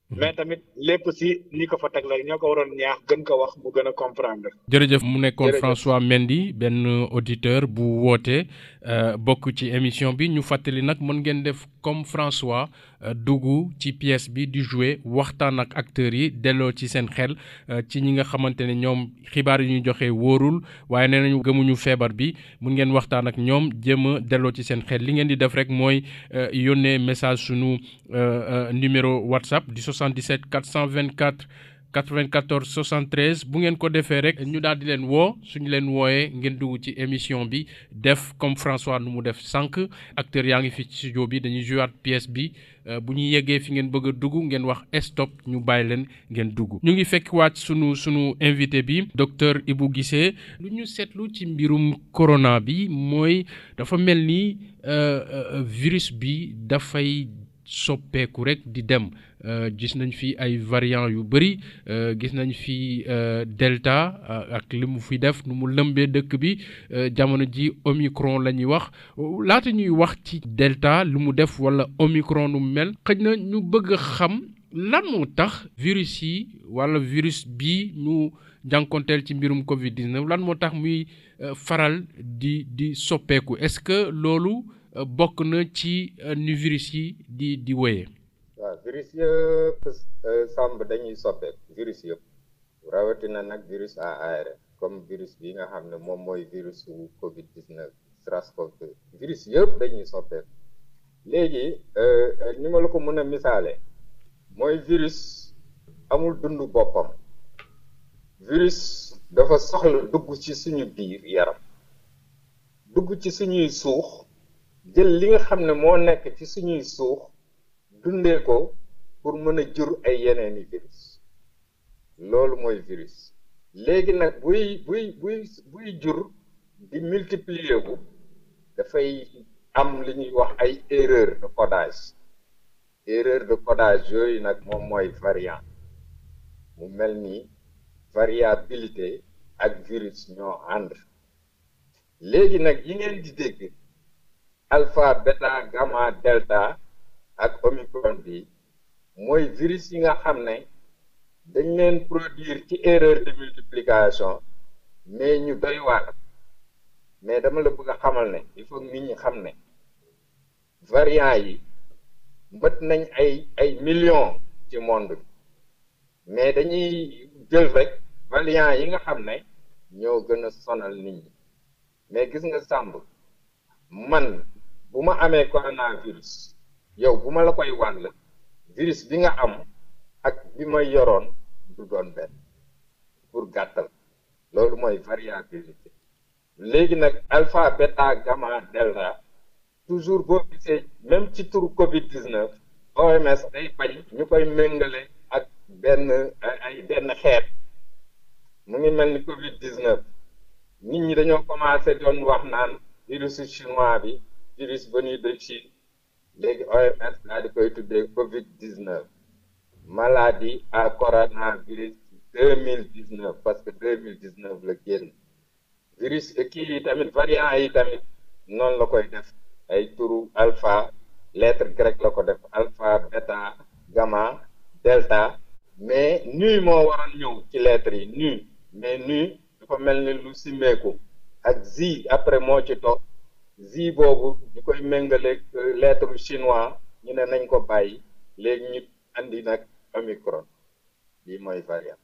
mhm. mais tamit lépp si ñi ko fa teg la ñoo ko waroon ñaax gën ko wax mu gën a comprendre. jërëjëf mu nekkoon François Mendy benn auditeur bu woote euh, bokk ci émission bi ñu fàttali nag mën ngeen def comme François euh, dugg ci pièce bi di jouer waxtaan ak acteurs yi delloo ci seen xel euh, ci ñi nga xamante ne ñoom xibaar yi ñu joxe wóorul waaye nee nañu gëmuñu feebar bi. mun ngeen waxtaan ak ñoom jéem a delloo ci seen xel li ngeen di def rek mooy euh, yónnee message sunu euh, euh, numéro WhatsApp di 77 424 94 73 bu ngeen ko defee rek ñu daal di leen woo suñu leen wooyee ngeen dugg ci émission bi def comme François nu mu def sànq acteurs yaa ngi fi ci studio bi dañuy jouer pièce bi. Euh, bu ñu yeggee fi ngeen bëgg a dugg ngeen wax stop ñu bàyyi leen ngeen dugg ñu ngi fekk waat sunu sunu invité bi docteur Ibou Guissé lu ñu seetlu ci mbirum corona bi mooy dafa mel ni euh, euh, virus bi dafay soppeeku rek di dem gis nañ fi ay variant yu bëri gis nañ fi delta ak li mu fi def nu mu lëmbee dëkk bi jamono ji omicron la ñuy wax laata ñuy wax ci delta lu mu def wala omicron lu mu mel xëj na ñu bëgg a xam lan moo tax virus yi wala virus bii ñu jànkonteel ci mbirum Covid 19 lan moo tax muy euh, faral di di soppeeku est-ce que loolu euh, bokk na ci euh, ni virus yi di di wéyee. waaw virus yëpp sàmb dañuy soppeeku virus yëpp rawatina nag virus à ARN. comme virus bi nga xam ne moom mooy virus su Covid 19 SARS-CoV-2 virus yëpp dañuy soppeeku léegi euh, euh, ni ma la ko mën a misaale mooy virus amul dund boppam virus dafa soxla dugg ci suñu biir yaram dugg ci suñuy suux jël li nga xam ne moo nekk ci suñuy suux dundee ko pour mën a jur ay yeneeni virus loolu mooy virus léegi nag buy buy buy buy jur di multiplier wu dafay am li ñuy wax ay erreur de codage erreur de codage yooyu nag moom mooy variant mu mel ni variabilité ak virus ñoo ànd léegi nag yi ngeen di dégg alpha beta gamma delta ak omicron bi mooy virus yi nga xam ne dañ leen produire ci erreur de multiplication mais ñu doy waar mais dama la bëgg a xamal ne il faut nit ñi xam ne variant yi mët nañ ay ay millions ci monde bi mais dañuy jël rek variant yi nga xam ne ñoo gën a sonal nit ñi mais gis nga sàmb man bu ma amee coronavirus yow bu ma la koy wàll virus bi nga am ak bi ma yoroon du doon benn pour gàttal loolu mooy variabilité léegi nag alpha beta gamma delta toujours boo gisee même ci turu Covid 19 OMS day bañ ñu koy méngale ak benn ay benn xeet mu ngi mel ni Covid 19 nit ñi dañoo commencé doon wax naan virus chinois bi virus venu de Chine léegi OMS daal di koy tuddee Covid 19 maladie à coronavirus 2019 parce que 2019 la génn. virus kii yi tamit variant yi tamit noonu la koy def ay turu alpha lettre grecque la ko def alpha beta gamma delta mais nu moo waroon ñëw ci lettre yi nu mais nu dafa mel ni lu simmeeku ak zi après moo ci toog zi boobu ñu koy méngale euh, lettre chinois ñu ne nañ ko bàyyi léegi ñu andi nag omicron lii mooy variant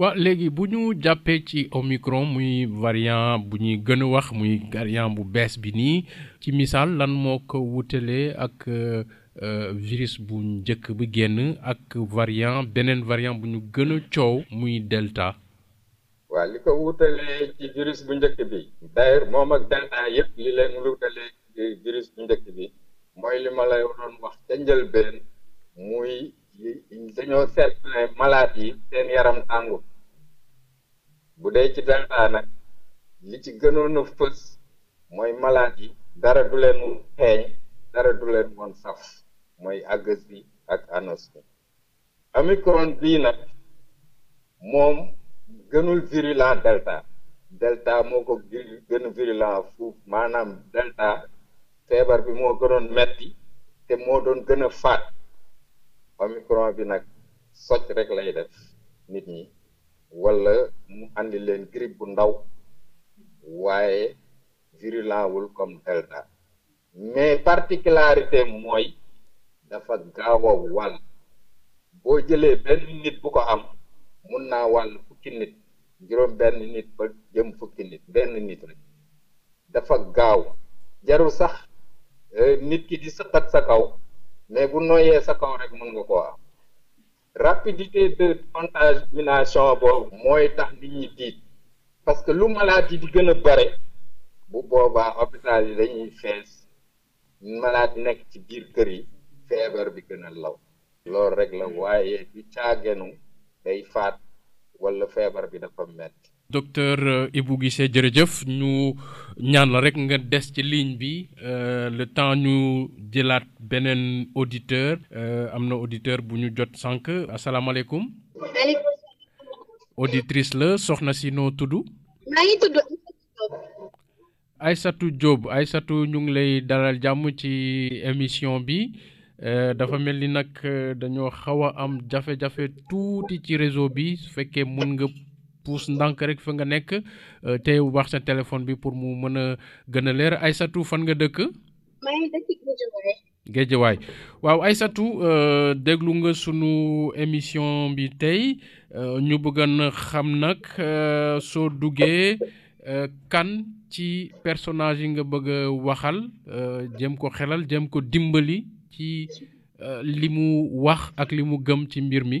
waaw léegi bu ñu jàppee ci omicron muy variant bu ñuy gën a wax muy variant bu bees bi nii ci misaal lan moo ko wutalee ak euh, euh, virus bu njëkk bi génn ak variant beneen variant bu ñu gën a coow muy delta. waaw li ko wutalee ci virus bu njëkk bi d'ailleurs moom ak delta yëpp li leen wutalee virus bu njëkk bi mooy li ma lay doon wax ca njëlbeen muy. dañoo seet ne malade yi seen yaram tàngu bu dee ci delta nag li ci gënoon a fës mooy malade yi dara du leen xeeñ dara du leen woon saf mooy agus bi ak anos bi omicron bii nag moom gënul virulent delta delta moo ko gën virulent fuuf maanaam delta feebar bi moo gënoon metti te moo doon gën a faat omicron bi nag socc rek lay def nit ñi wala mu andi leen grippe bu ndaw waaye virulent wul comme delta mais particularité mooy dafa gaaw a wàll boo jëlee benn nit bu ko am mun naa wàll fukki nit juróom benn nit ba jëm fukki nit benn nit rek dafa gaaw jarul sax eh, nit ki di sëqat sa kaw mais bu noyee sa kaw rek mun nga koo am rapidité de contamination boobu mooy tax nit ñi tiit parce que lu malade yi di gën a bare bu boobaa hôpital yi dañuy fees malade yi nekk ci biir kër yi feebar bi gën a law loolu rek la waaye du caagenu day faat wala feebar bi dafa metti docteur euh, Ibou Guissé jërëjëf ñu ñaan la rek nga des ci ligne bi euh, le temps ñu jëlaat beneen auditeur euh, am na auditeur bu ñu jot sànq asalaamaaleykum. maaleykum. auditrice la soxna si noo tudd. maa ngi tudd. Aïssatou Diop Aïssatou ñu ngi lay dalal jàmm ci émission bi euh, dafa mel ni nag euh, dañoo xaw a am jafe-jafe tuuti ci réseau bi su fekkee mun nga puus ndànk rek fa nga nekk euh, tey bu baax sa téléphone bi pour mu mën a gën a leer Aïssatou fan nga dëkk. Géejawaay waaw Aïssatou euh, déglu nga sunu émission bi tey euh, ñu bëggoon xam nag euh, soo duggee kan ci personnage yi nga bëgg a waxal jëm ko xelal jëm ko dimbali ci li mu wax ak li mu gëm ci mbir mi.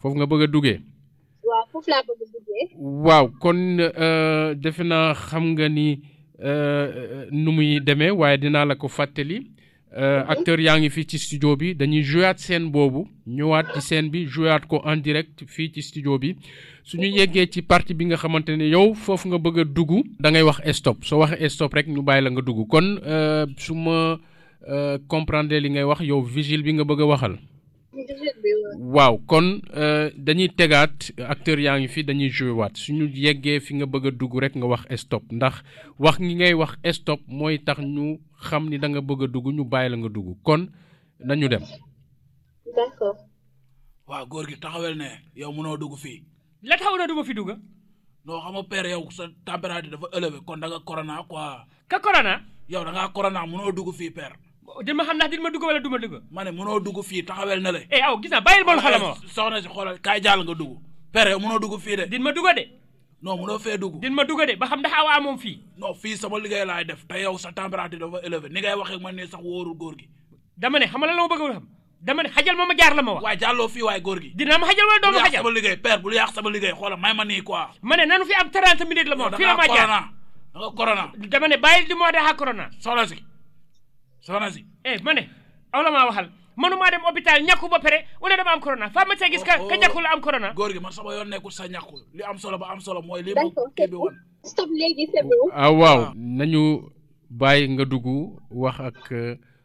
foofu nga bëgg a duggee. waaw foofu laa bëgg a duggee. waaw kon euh, defe naa xam nga ni euh, nu muy demee waaye dinaa la ko fàttali. Euh, mhm. acteurs yaa ngi fii ci studio bi dañuy jouaat seen boobu ñëwaat ci seen bi jouaat ko en direct fii ci studio bi su ñu mhm. yeggee ci partie bi nga xamante ne yow foofu nga bëgg a dugg. da ngay wax stop soo waxee stop rek ñu bàyyi la nga dugg kon su ma comprendre li ngay wax yow vigile bi nga bëgg a waxal. waaw kon euh, dañuy tegaat acteurs yaa ngi fi dañuy joué waat suñu yeggee fi nga bëgg a dugg rek nga wax stop ndax wax ngi ngay wax stop mooy tax ñu xam ni da nga bëgg a dugg ñu bàyyi la nga dugg kon nañu dem. d'accord. waaw góor gi taxawel ne yow mënoo dugg fii. la taxaw na du ma fi dugg. non xam nga père yow sa température dafa élevé kon da nga corona quoi. ka corona. yow da ngaa corona mënoo dugg fii père. di ma xam ndax di ma dugg wala du ma dugg. ma ne mënoo dugg fii taxawel na le. eh aw gis naa bàyyil ma loxo la ma wax. soxna si xoolal kaay jàll nga dugg. père yow mënoo dugg fii de. di ma dugg de. non mënoo fee dugg. di ma dugg de ba xam ndax awaa moom fii. non fii sama liggéey laay def te yow sa température dafa élevé ni ngay waxee man nii sax wóorul góor gi. dama ne xam nga lan la ma bëgg a xam dama ne xajal ma ma jaar la ma wax. waaye jàlloo fii waaye góor gi. dina ma xajal wala doo ma xajal bul yàq sama liggéey père bul yàq sama liggéey xoolal may ma nii quoi. ma ne nanu fi am 30 minutes la ma wax. fii la ma jaar da nga corona. dama ne bàyyil di moo daa corona. soxna si soxna si. eh ma ne aw la maa waxal mënumaa dem hôpital ñàkku ba pare wala dama am corona fa ma see gis ka oh, ka oh. ñàkkul am corona. góor gi man sama yoon nekkul sa ñàkku li am solo ba am solo mooy. li ma kii bi woon. stop léegi c'est bon. ah waaw ah. nañu bàyyi nga dugg wax ak. Euh,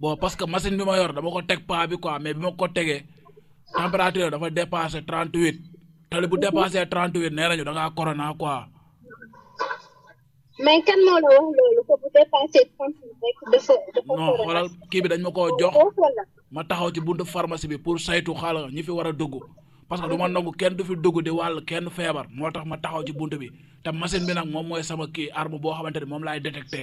bon parce que machine bi ma yor dama ko teg paa bi quoi mais bi ma ko tegee température dafa dépassé trente huit tali bu dépassé trente huit nee nañu da ngaa corona quoi. mais kan moo la wax loolu que bu dépassé trente huit rek dafa dafa non corona. xoolal kii bi dañ ma koo jox Foofu la. ma taxaw ci buntu pharmacie bi pour saytu xaal ñi fi war a dugg parce que du ma nangu kenn du fi dugg di wàll kenn feebar moo tax ma taxaw ci buntu bi te machine bi nag moom mooy sama kii arme boo xamante ni moom laay détecté.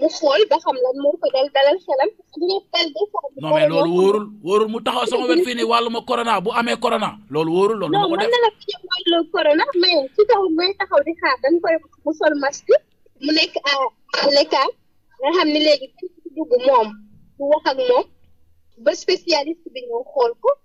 mu xool ba xam lan moo ko dal dalal xelam dina dal de sa non mais loolu wóorul wóorul mu taxaw sama wet fii nii wàllu ma corona bu amee corona loolu wóorul loolu non ma ko mën def na la fi ñëw wàllu corona mais ci kaw may taxaw di xaar dañ koy mu sol masque mu nekk à à l'écart nga xam ne léegi kenn du dugg moom du wax ak moom ba spécialiste bi ñëw xool ko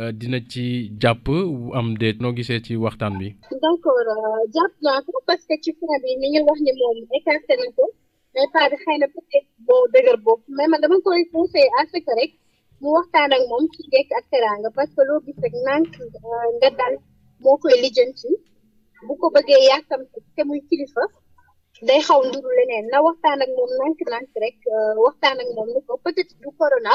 Euh, dina ci jàpp am déet noo gisee ci waxtaan bi. d'accord euh, jàpp naa ko parce que ci fond bi mi ngi wax ni moom écarté na ko mais pas de xëy na peut-être boo dëgër bopp mais man dama koy conseillé à ce que rek mu waxtaan ak moom ci njëkk ak teraanga parce que loo gis rek nànk euh, nga dal moo koy lijjanti bu ko bëggee yàkkam te muy kilifa day xaw nduru leneen na waxtaan ak moom nànk nànk rek waxtaan ak moom ni ko peut-être du corona.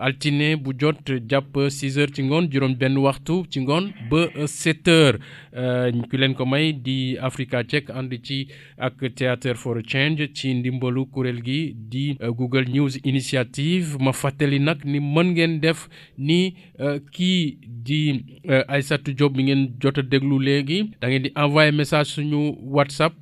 altine bu jot jàpp 6 heures ci ngoon juróom benn waxtu ci ngoon ba 7 heures euh, ki leen ko may di Africa Check ànd ci ak Theatre for a Change ci ndimbalu kuréel gi di euh, Google News Initiative ma fàttali nag ni mën ngeen def ni euh, kii di Aïssatou Diop bi ngeen jot a déglu léegi da ngeen di envoyé message suñu WhatsApp.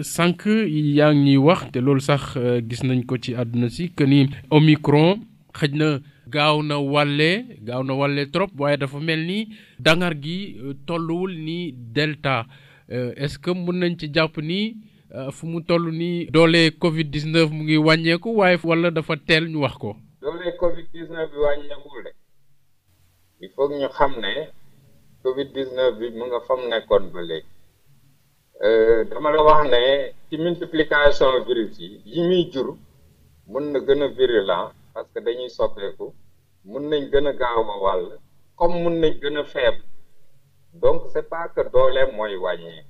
sànq yaa ngi ñuy wax te loolu sax euh, gis nañ ko ci àdduna si que ni Omicron xëj na gaaw na wàlle gaaw na wàlle trop waaye dafa mel ni dangar gi euh, tolluwul ni delta euh, est-ce que mën nañ ci jàpp ni fu mu toll ni doole Covid 19 mu ngi wàññeeku waaye wala dafa teel ñu wax ko. doole Covid 19 bi wàññeekul de il faut ñu xam ne Covid 19 bi mu nga fam nekkoon ba léegi. euh, dama la wax ne ci multiplication virus yi yi muy jur mën na gën a virulent parce que dañuy soppeeku mën nañ gën a gaaw a wàll comme mën nañ gën a faible donc c'est pas que doole mooy wàññee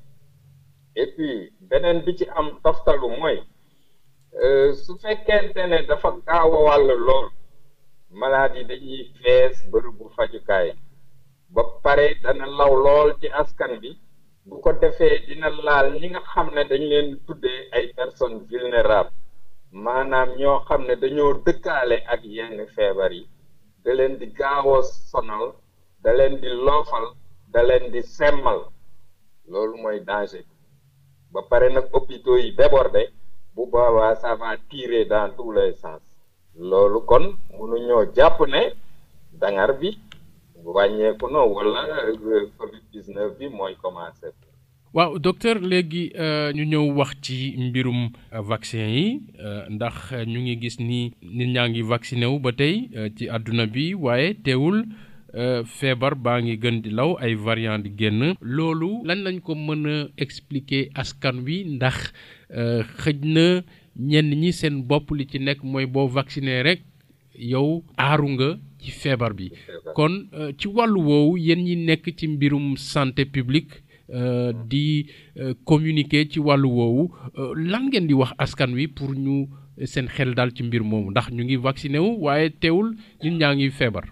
et puis beneen bi ci am toftalu mooy euh, su fekkente ne dafa gaaw a wàll lool maladie dañuy fees bërëbu fajukaay ba pare dana law lool ci askan bi bu ko defee dina laal ñi nga xam ne dañ leen tuddee ay personnes vulnérables maanaam ñoo xam ne dañoo dëkkaale ak yenn feebar yi da leen di gaaw a sonal da leen di loofal da leen di semmal loolu mooy danger ba pare nag hôpitaux yi débordé bu boobaa ça va tirer dans tous les sens loolu kon mënuñoo jàpp ne dangar bi wàññeeku na wala euh, Covid 19 bi mooy commencé. waaw docteur léegi euh, ñu ñëw wax ci mbirum euh, vaccin yi ndax ñu ngi gis ni nit ñaa ngi vacciné wu ba tey ci àdduna bi waaye teewul. Euh, feebar baa ngi gën di law ay variant di génn loolu lan lañ ko mën a expliquer askan wi ndax euh, xëj na ñenn ñi seen bopp li ci nekk mooy boo vacciné rek yow aaru nga ci feebar bi kon euh, ci wàllu woowu yéen ñi nekk ci mbirum santé publique euh, di euh, communiquer ci wàllu woowu lan ngeen di wax askan wi pour ñu seen xel daal ci mbir moomu ndax ñu ngi vacciné wu waaye teewul nit ñaa ngi feebar.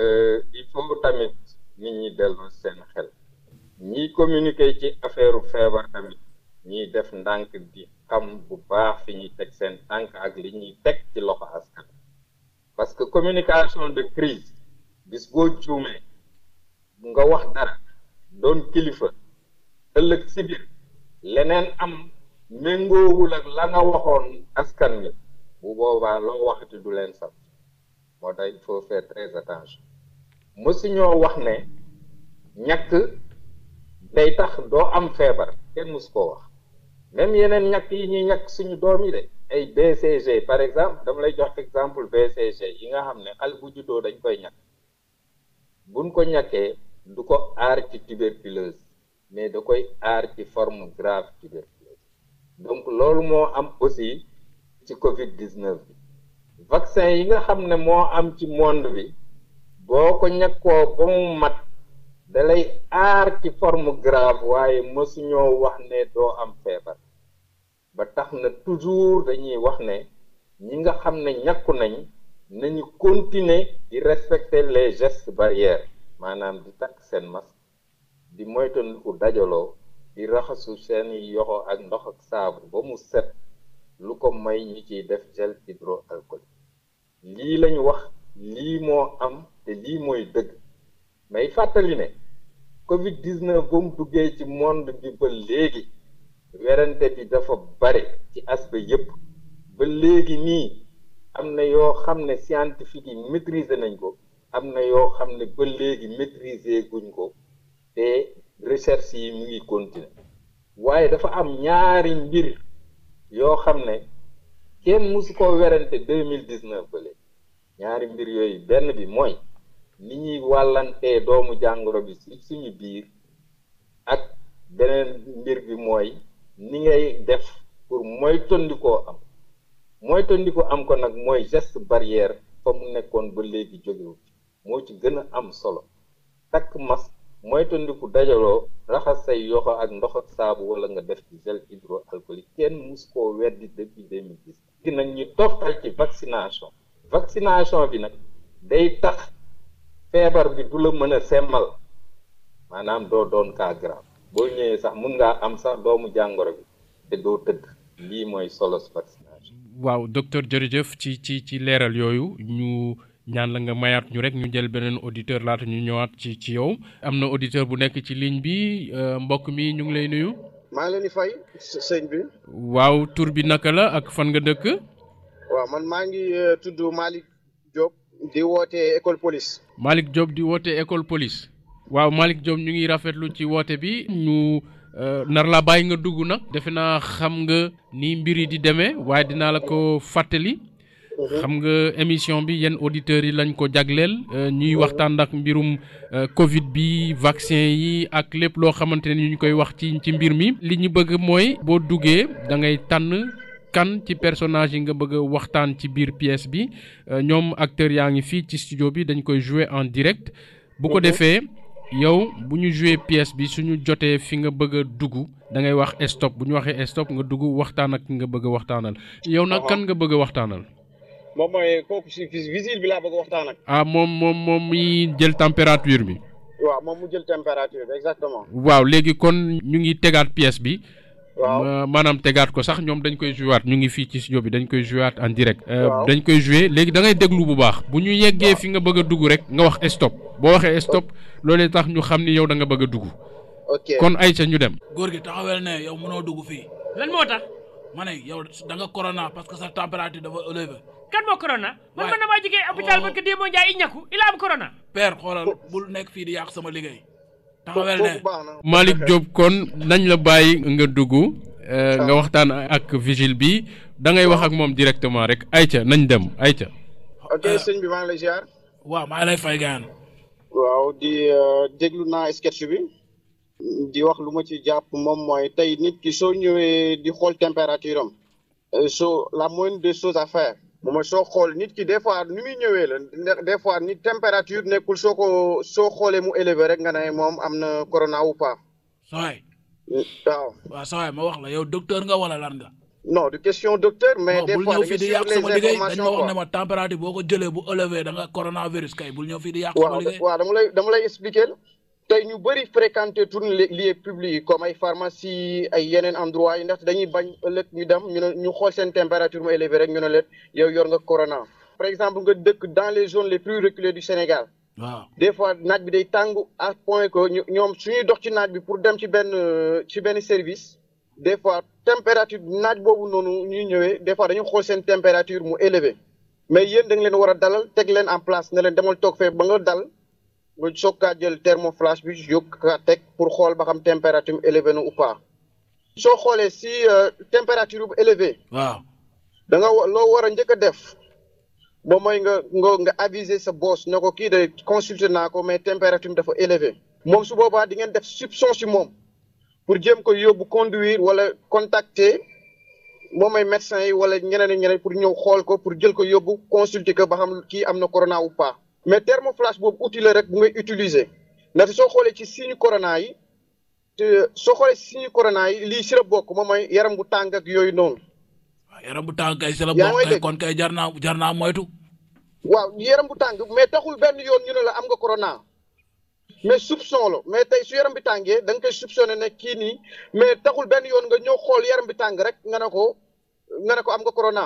euh, il faut tamit nit ñi dellu seen xel ñiy communiquer ci affaire feebar tamit ñiy def ndànk di xam bu baax fi ñuy teg seen tànk ak li ñuy teg ci loxo askan parce que communication de crise bis boo juumee nga wax dara doon kilifa ëllëg si biir leneen am méngoowul ak la nga waxoon askan wi bu boobaa loo waxati du leen sax moo tax il faut faire très attention mësuñoo wax ne ñàkk day tax doo am feebar kenn mësu koo wax même yeneen ñàkk yi ñuy ñàkk suñu doom yi de ay BCG par exemple dama lay jox exemple BCG yi nga xam ne xale bu juddoo dañ koy ñàkk buñ ko ñàkkee du ko aar ci tuberculose mais da koy aar ci forme grave tuberculose donc loolu moo am aussi ci Covid 19 bi vaccin yi nga xam ne moo am ci monde bi boo ko ñàkkoo ba mu mat da lay aar ci forme grave waaye mësuñoo wax ne doo am feebar. ba tax na toujours dañuy wax ne ñi nga xam ne ñàkku nañ nañu continuer di respecter les gestes barrières maanaam di takk seen masque di moytandiku dajaloo di raxasu seen yoxo ak ndox ak saabu ba mu set lu ko may ñi ciy def gel hydroalcoolique lii lañu wax lii moo am te lii mooy dëgg may fàttali ne Covid 19 ba mu duggee ci monde bi ba léegi werante bi dafa bare ci aspect yépp ba léegi nii am na yoo xam ne scientifique yi maîtriser nañ ko am na yoo xam ne ba léegi maîtriser guñ ko. te recherche yi mu ngi continuer waaye dafa am ñaari mbir yoo xam ne kenn mosu ko werante deux mille dix neuf ba léegi ñaari mbir yooyu benn bi mooy ni ñuy wàllantee doomu jàngoro bi ci suñu biir ak beneen mbir bi mooy ni ngay def pour mooy tondikoo am mooy tondikoo am ko nag mooy geste barrière fa mu nekkoon ba léegi jógewu moo ci gën a am solo takk masque moytandiku dajaloo raxas say yoxo ak ndox ak saabu wala nga def ci gel hydroalcoolique kenn mus koo weddi depuis 2010 ki nag ñu toftal ci vaccination vaccination bi nag day tax feebar bi du la mën a semmal maanaam doo doon cas grave boo ñëwee sax mun ngaa am sax doomu jàngoro bi te doo tëdd lii mooy solos vaccination waaw docteur jërëjëf ci ci ci leeral yooyu ñu ñaan la nga mayaat ñu rek ñu jël beneen auditeur laata ñu ñëwaat ci ci yow am na auditeur bu nekk ci ligne bi euh, mbokk mi ñu ngi lay nuyu. maa ngi leen di fay sëñ bi. waaw tur bi naka la ak fan nga dëkk. waaw man maa ngi euh, tudd Malick Diop di woote école police. Malick Diop di woote école police. waaw Malick Diop ñu ngi rafetlu ci woote bi ñu euh, nar laa bàyyi nga dugg nag. defe naa xam nga ni mbir yi di demee waaye dinaa la ko fàttali. Mhm. xam nga émission bi yenn auditeurs yi lañ ko jagleel euh, ñuy mhm. waxtaan ndax mbirum euh, Covid bi vaccin yi ak lépp loo xamante ne ñu koy wax ci ci mbir mi li ñu bëgg mooy boo duggee da ngay tànn kan ci personnage yi nga bëgg a waxtaan ci biir pièce bi euh, ñoom acteurs yaa ngi fii ci studio bi dañ koy jouer en direct bu ko defee yow bu ñu joué pièce bi suñu jotee fi nga bëgg a dugg da ngay wax stop bu ñu waxee stop nga dugg waxtaan ak ki nga bëgg a waxtaanal yow nag kan nga bëgg a waxtaanal moom mooy kooku si vigile bi laa bëgg a waxtaan ak ah moom moom moom mi jël température bi waaw moom mu jël température bi exactement waaw léegi kon ñu ngi tegaat pièce bi waaw maanaam tegaat ko sax ñoom dañ koy joué waat ñu ngi fii ci studio bi dañ koy joué waat en direct. Euh, dañ koy joué léegi da ngay déglu bu baax. bu ñu yeggee fi nga bëgg a dugg rek nga wax stop boo waxee stop loolee tax ñu xam ni yow da nga bëgg a dugg. kon ay ca ñu dem. góor gi taxawel ne yow mënoo dugg fii. lan moo tax. ma ne yow da nga corona parce que sa température dafa élevée. kan moo corona. man man damaa jógee hôpital oh. parce que démb Ndiaye i ñàkku il a am corona. père xoolal bul nekk fii di yàq sama liggéey. taxawel ne Malick Diop kon nañ la bàyyi nga dugg. Eh, nga waxtaan ak vigile bi da ngay wax ak moom directement rek ayca nañ dem ayca. ok ah. sëñ bi maa ngi lay ziar. waaw maa ngi lay fay gaan. waaw di eh, déglu naa sketch bi. di wax lu ma ci jàpp moom mooy tey nit ki soo ñëwee di xool température am. euh, so la moindre des choses à faire moom mooy soo xool nit ki des fois ni muy ñëwee la des fois nit température nekkul soo ko soo xoolee mu élevé rek nga ne moom am na corona ou pas. sooy. waaw waaw sooy ma wax la yow docteur nga wala lan nga. non du question docteur. mais des fois dañuy suivre les informations quoi non bul ñëw fii di yàq sama liggéey dañ ma wax ne ma température boo ko jëlee bu élevé da nga coronavirus kay bul ñëw fii di yàq sama liggéey. waaw waaw dama lay dama lay expliquer tey ñu bëri fréquenté tourne lieu public yi comme ay pharmacie ay yeneen endroit yi ndax dañuy bañ ëllëg ñu dem ñu ne ñu xool seen température mu élevé rek ñu ne leen yow yor nga corona. par exemple nga dëkk dans les zones les plus reculées du Sénégal. waaw des fois naaj bi day tàng à point que ñu ñoom suñuy dox ci naaj bi pour dem ci benn ci benn service. des fois température naaj boobu noonu ñuy ñëwee des fois dañu xool seen température mu élevé mais yéen da leen war a dalal teg leen en place ne leen demal toog fee ba nga dal. nga soog kaa jël thermoflash bi yokk kaa teg pour xool ba xam température bi élevé na ou pas soo xoolee si euh, température bu élevé waaw da nga wa- loo war a njëkk a def ba mooy nga nga nga aviser sa boss ne ko kii de consulter naa ko mais température bi dafa élevé moom su boobaa di ngeen def soupçon si moom pour jéem ko yóbbu conduire wala contacter moom mooy médecin yi wala ñeneen ak ñeneen pour ñëw xool ko pour jël ko yóbbu consulter ko ba xam kii am na corona ou pas mais thermoflash boobu outil la rek bu ngay utiliser ndaxte soo xoolee ci signe corona yi te soo xoolee ci signe corona yi lii si la bokk moom mooy yaram bu tàng ak yooyu noonu. waaw yaram bu tàng kay si la bokk kay kon kay jar naa jar naa moytu. waaw yaram bu tàng mais taxul benn yoon ñu ne la am nga corona. mais soupçon la mais tey su yaram bi tàngee da nga koy soupçonné ne kii nii mais taxul benn yoon nga ñëw xool yaram bi tàng rek nga ne ko nga ne ko am nga corona.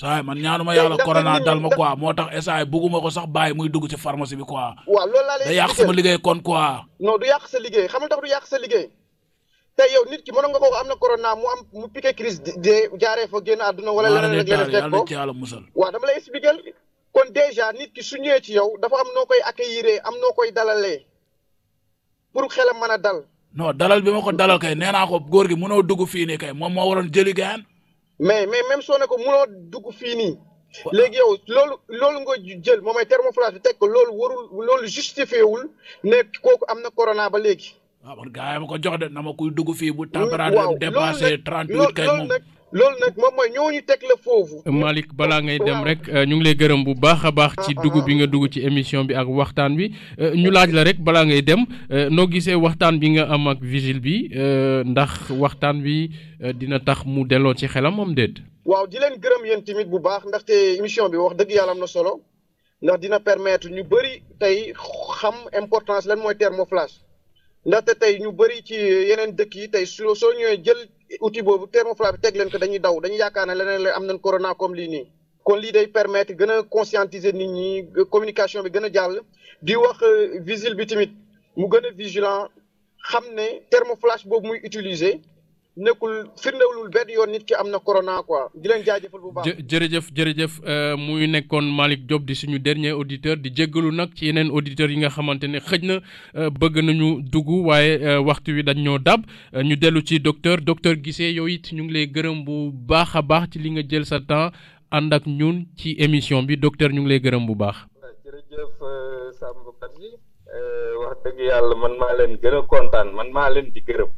saa man ñaanuma yàlla corona dal ma quoi moo tax instant yii bëgguma ko sax bàyyi muy dugg ci pharmacie bi quoi. waaw loolu laa lay da yàq sama liggéey kon quoi. non du yàq sa liggéey xam nga tax du yàq sa liggéey. te yow nit ki mënoon nga ko am na corona mu am mu piqué crise de jaaree fa génn àdduna wala leneen ak leneen teg ko waaw dama lay expliquer kon déjà nit ki su ñëwee ci yow dafa am noo koy accueillir am noo koy dalalee pour xelam mën a dal. non dalal bi ma ko dalal kay nee naa ko góor gi mënoo dugg fii nii kay moom moo waroon jëli gaan. mais mais même soo ne ko mënoo dugg fii nii. léegi yow loolu loolu nga jël moom mooy thermoflash bi teg ko loolu warul loolu justifié wul ne kooku am na corona ba léegi. waaw ah, man gars yi ma ko jox de na ma kuy dugg fii bu. waaw température dépassé 38 kay moom loolu nag moom mooy ñooñu teg la foofu. Malick balaa ngay dem rek euh, ñu ngi lay gërëm bu baax a baax. ci dugg bi nga dugg ci émission bi ak waxtaan bi euh, ñu laaj la rek balaa ngay dem euh, noo gisee waxtaan bi nga am ak vigile bi ndax waxtaan bi dina tax mu delloo ci xelam moom déet. waaw di leen gërëm yéen tamit bu baax ndaxte émission bi wax dëgg yàlla am na solo. ndax dina permettre ñu bëri tey xam importance lan mooy thermoflash ndaxte tey ñu bëri ci yeneen dëkk yi tey soo soo ñëwee jël outil boobu thermoflash bi teg leen ko dañuy daw dañuy yaakaar ne leneen la am nañ corona comme lii nii. kon lii day permettre gën a conscientiser nit ñi communication bi gën a jàll di wax euh, vigile bi tamit mu gën a vigilant xam ne terme flash boobu muy utiliser nekkul firndewul benn yoon nit ki am na corona quoi di leen jaajëfal bu baax. jërëjëf jërëjëf euh, muy nekkoon Malick Diop di suñu dernier auditeur di jéggalu nag ci yeneen auditeurs yi nga xamante ne xëj na euh, bëgg nañu dugg waaye euh, waxtu wi dañ ñoo dab ñu dellu ci docteur docteur Guissé yow it ñu ngi lay gërëm bu baax a baax ci li nga jël sa temps. ànd ak ñun ci émission bi docteur ñu ngi lay gërëm bu baax. jërëjëf euh, Samb Badji euh, wax dëgg yàlla man maa leen gën a kontaan man maa leen di gërëm.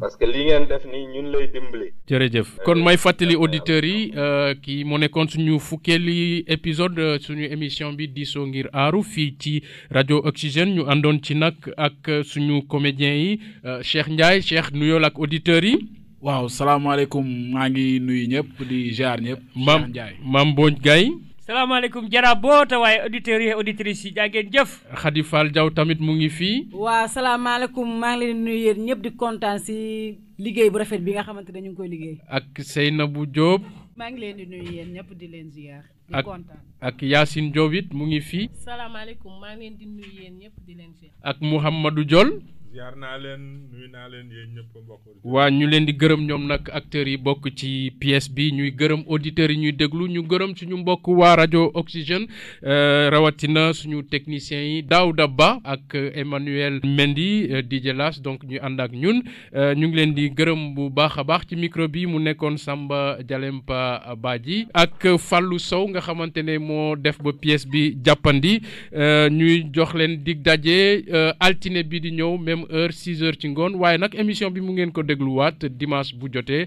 parce que li ngeen def nii ñun lay dimbali. jërëjëf kon may fàttali auditeurs yi euh, kii mu nekkoon suñu fukkeeli épisode euh, suñu émission bi diisoo ngir aaru fii ci rajo Oxygène ñu àndoon ci nag ak suñu comédien yi euh, Cheikh Ndiaye Cheikh nuyool ak auditeurs yi. waaw salaamaaleykum maa ngi nuyu ñëpp di jaar ñëpp. maam maam Mbodj Gaye salaamaaleykum jara boota waaye auditeurs yi auditrices yi jaa ngeen jëf. Khady Fall Diaw tamit mu ngi fii. waaw salaamaaleykum maa ngi leen di nuyu yéen ñëpp di kontaan si liggéey bu rafet bi nga xamante ne ñu ngi koy liggéey. ak Seynabou Diop. maa ngi leen di nuyu yéen ñëpp di leen ziar. ak ak Yacine Diop it mu ngi fii. salaamaaleykum maa ngi leen di nuyu yéen ñëpp di leen ziar. ak Mouhamadou Diol. ziar naa leen nuyu naa leen yéen ñëpp mbokk. waa ñu leen di gërëm ñoom nag acteurs yi bokk ci pièce bi ñuy gërëm auditeurs yi ñuy déglu ñu gërëm suñu mbokk waa rajo Oxygène euh, rawatina suñu techniciens yi Daouda Ba ak Emmanuel Mendy euh, DJ Las donc ñu ànd ak ñun. Euh, ñu ngi leen di gërëm bu baax a baax ci micro bi mu nekkoon Samba Jalempa Badji ak Fallou Sow nga xamante ne moo def ba pièce bi jàppandi euh, ñuy jox leen dig daje euh, altine bi di ñëw même heure 6 heures ci ngoon waaye nag émission bi mu ngeen ko dégluwaat dimanche bu jotee.